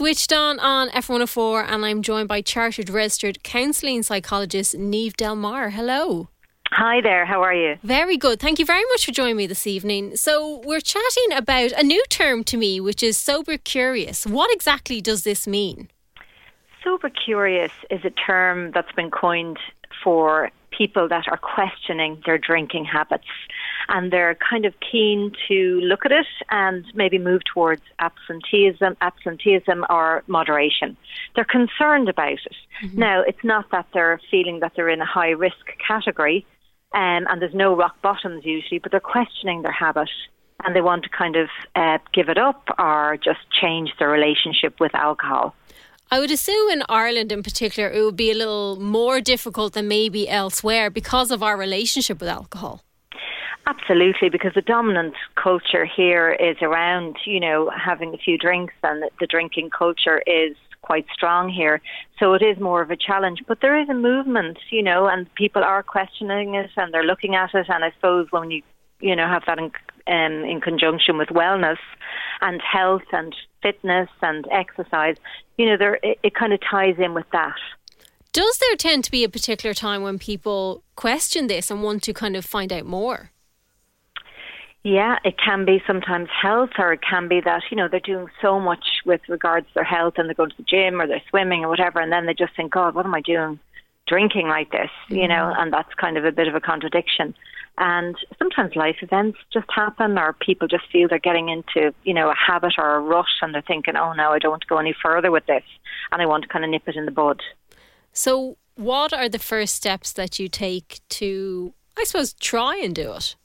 Switched on on F104, and I'm joined by chartered registered counselling psychologist Niamh Delmar. Hello. Hi there, how are you? Very good. Thank you very much for joining me this evening. So, we're chatting about a new term to me, which is sober curious. What exactly does this mean? Sober curious is a term that's been coined for people that are questioning their drinking habits and they're kind of keen to look at it and maybe move towards absenteeism, absenteeism or moderation. They're concerned about it. Mm-hmm. Now, it's not that they're feeling that they're in a high risk category um, and there's no rock bottoms usually, but they're questioning their habit and they want to kind of uh, give it up or just change their relationship with alcohol. I would assume in Ireland in particular, it would be a little more difficult than maybe elsewhere because of our relationship with alcohol. Absolutely, because the dominant culture here is around, you know, having a few drinks, and the drinking culture is quite strong here. So it is more of a challenge. But there is a movement, you know, and people are questioning it and they're looking at it. And I suppose when you, you know, have that in, um, in conjunction with wellness and health and fitness and exercise, you know, there it, it kind of ties in with that. Does there tend to be a particular time when people question this and want to kind of find out more? Yeah, it can be sometimes health, or it can be that, you know, they're doing so much with regards to their health and they go to the gym or they're swimming or whatever, and then they just think, God, what am I doing drinking like this? Mm-hmm. You know, and that's kind of a bit of a contradiction. And sometimes life events just happen, or people just feel they're getting into, you know, a habit or a rut and they're thinking, oh no, I don't want to go any further with this, and I want to kind of nip it in the bud. So, what are the first steps that you take to, I suppose, try and do it?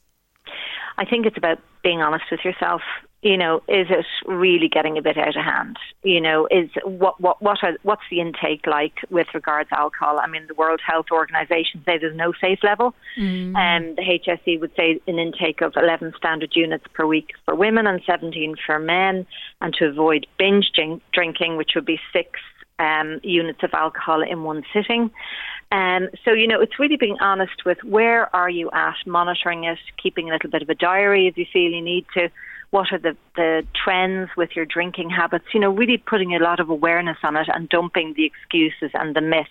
I think it's about being honest with yourself. You know, is it really getting a bit out of hand? You know, is what what what are what's the intake like with regards to alcohol? I mean, the World Health Organization say there's no safe level, and mm. um, the HSE would say an intake of 11 standard units per week for women and 17 for men, and to avoid binge drinking, which would be six um, units of alcohol in one sitting. Um, so, you know, it's really being honest with where are you at, monitoring it, keeping a little bit of a diary if you feel you need to. What are the, the trends with your drinking habits? You know, really putting a lot of awareness on it and dumping the excuses and the myths.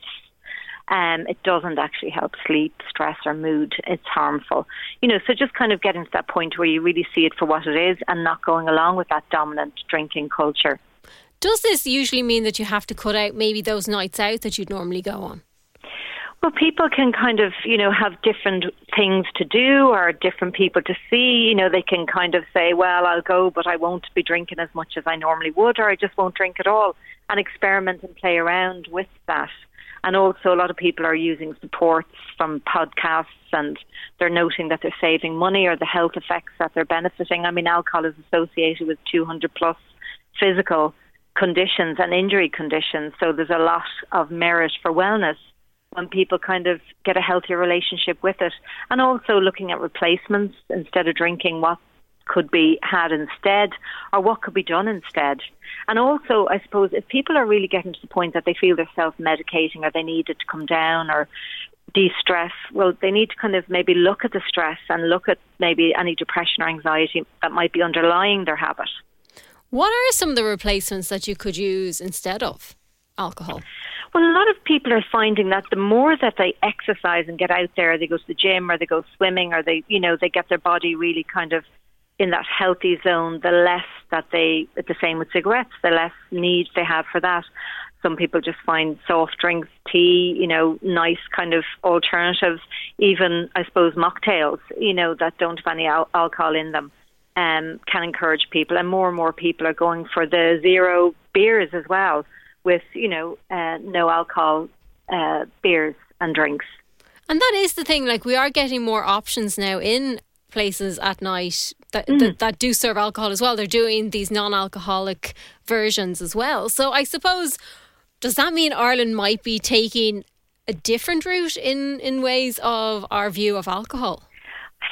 Um, it doesn't actually help sleep, stress, or mood. It's harmful. You know, so just kind of getting to that point where you really see it for what it is and not going along with that dominant drinking culture. Does this usually mean that you have to cut out maybe those nights out that you'd normally go on? Well, people can kind of, you know, have different things to do or different people to see. You know, they can kind of say, well, I'll go, but I won't be drinking as much as I normally would, or I just won't drink at all, and experiment and play around with that. And also, a lot of people are using supports from podcasts and they're noting that they're saving money or the health effects that they're benefiting. I mean, alcohol is associated with 200 plus physical conditions and injury conditions, so there's a lot of merit for wellness when people kind of get a healthier relationship with it. And also looking at replacements instead of drinking, what could be had instead or what could be done instead. And also, I suppose, if people are really getting to the point that they feel they're self medicating or they need it to come down or de stress, well, they need to kind of maybe look at the stress and look at maybe any depression or anxiety that might be underlying their habit. What are some of the replacements that you could use instead of alcohol? Well, a lot of people are finding that the more that they exercise and get out there, they go to the gym or they go swimming or they, you know, they get their body really kind of in that healthy zone, the less that they, the same with cigarettes, the less need they have for that. Some people just find soft drinks, tea, you know, nice kind of alternatives, even, I suppose, mocktails, you know, that don't have any al- alcohol in them. Um, can encourage people, and more and more people are going for the zero beers as well with you know uh, no alcohol uh, beers and drinks. And that is the thing. Like we are getting more options now in places at night that, mm. that, that do serve alcohol as well. They're doing these non-alcoholic versions as well. So I suppose does that mean Ireland might be taking a different route in in ways of our view of alcohol?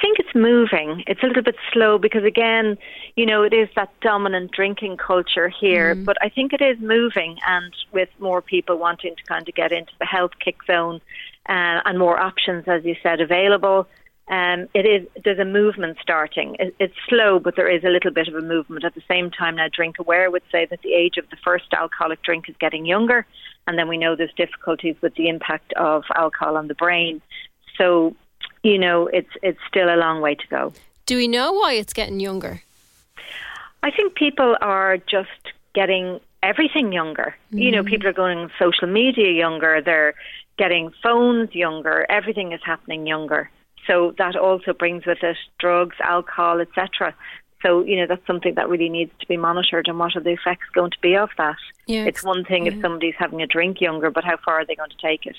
I think it's moving. It's a little bit slow because, again, you know, it is that dominant drinking culture here. Mm. But I think it is moving, and with more people wanting to kind of get into the health kick zone uh, and more options, as you said, available. um, it is there's a movement starting. It, it's slow, but there is a little bit of a movement. At the same time, now Drink Aware would say that the age of the first alcoholic drink is getting younger, and then we know there's difficulties with the impact of alcohol on the brain. So, you know, it's it's still a long way to go. Do we know why it's getting younger? I think people are just getting everything younger. Mm-hmm. You know, mm. people are going social media younger. They're getting phones younger. Everything is happening younger. So that also brings with it drugs, alcohol, etc. So, you know, that's something that really needs to be monitored and what are the effects going to be of that. Yeah, it's one thing yeah. if somebody's having a drink younger, but how far are they going to take it?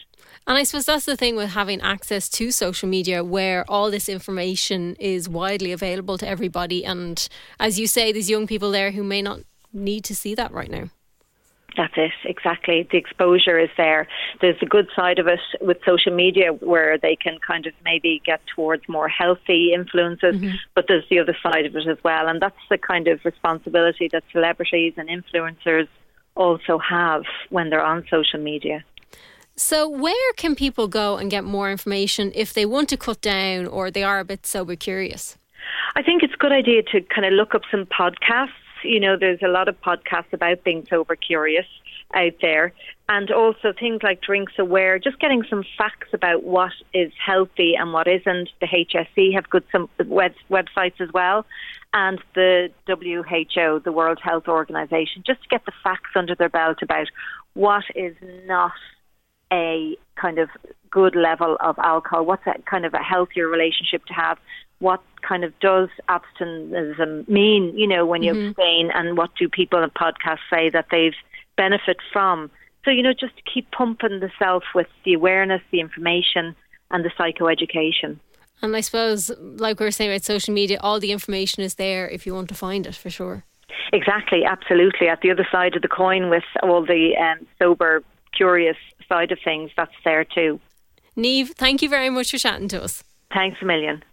And I suppose that's the thing with having access to social media where all this information is widely available to everybody. And as you say, there's young people there who may not need to see that right now. That's it, exactly. The exposure is there. There's the good side of it with social media where they can kind of maybe get towards more healthy influences, mm-hmm. but there's the other side of it as well. And that's the kind of responsibility that celebrities and influencers also have when they're on social media. So, where can people go and get more information if they want to cut down or they are a bit sober curious? I think it's a good idea to kind of look up some podcasts you know, there's a lot of podcasts about being sober curious out there. And also things like Drinks Aware, just getting some facts about what is healthy and what isn't. The HSE have good some web, websites as well. And the WHO, the World Health Organization, just to get the facts under their belt about what is not a kind of good level of alcohol, what's a kind of a healthier relationship to have, what kind of does abstinence mean, you know, when you mm-hmm. abstain, and what do people in podcasts say that they've benefit from? So, you know, just to keep pumping the self with the awareness, the information, and the psychoeducation. And I suppose, like we were saying about social media, all the information is there if you want to find it for sure. Exactly, absolutely. At the other side of the coin, with all the um, sober, curious side of things, that's there too. Niamh, thank you very much for chatting to us. Thanks a million.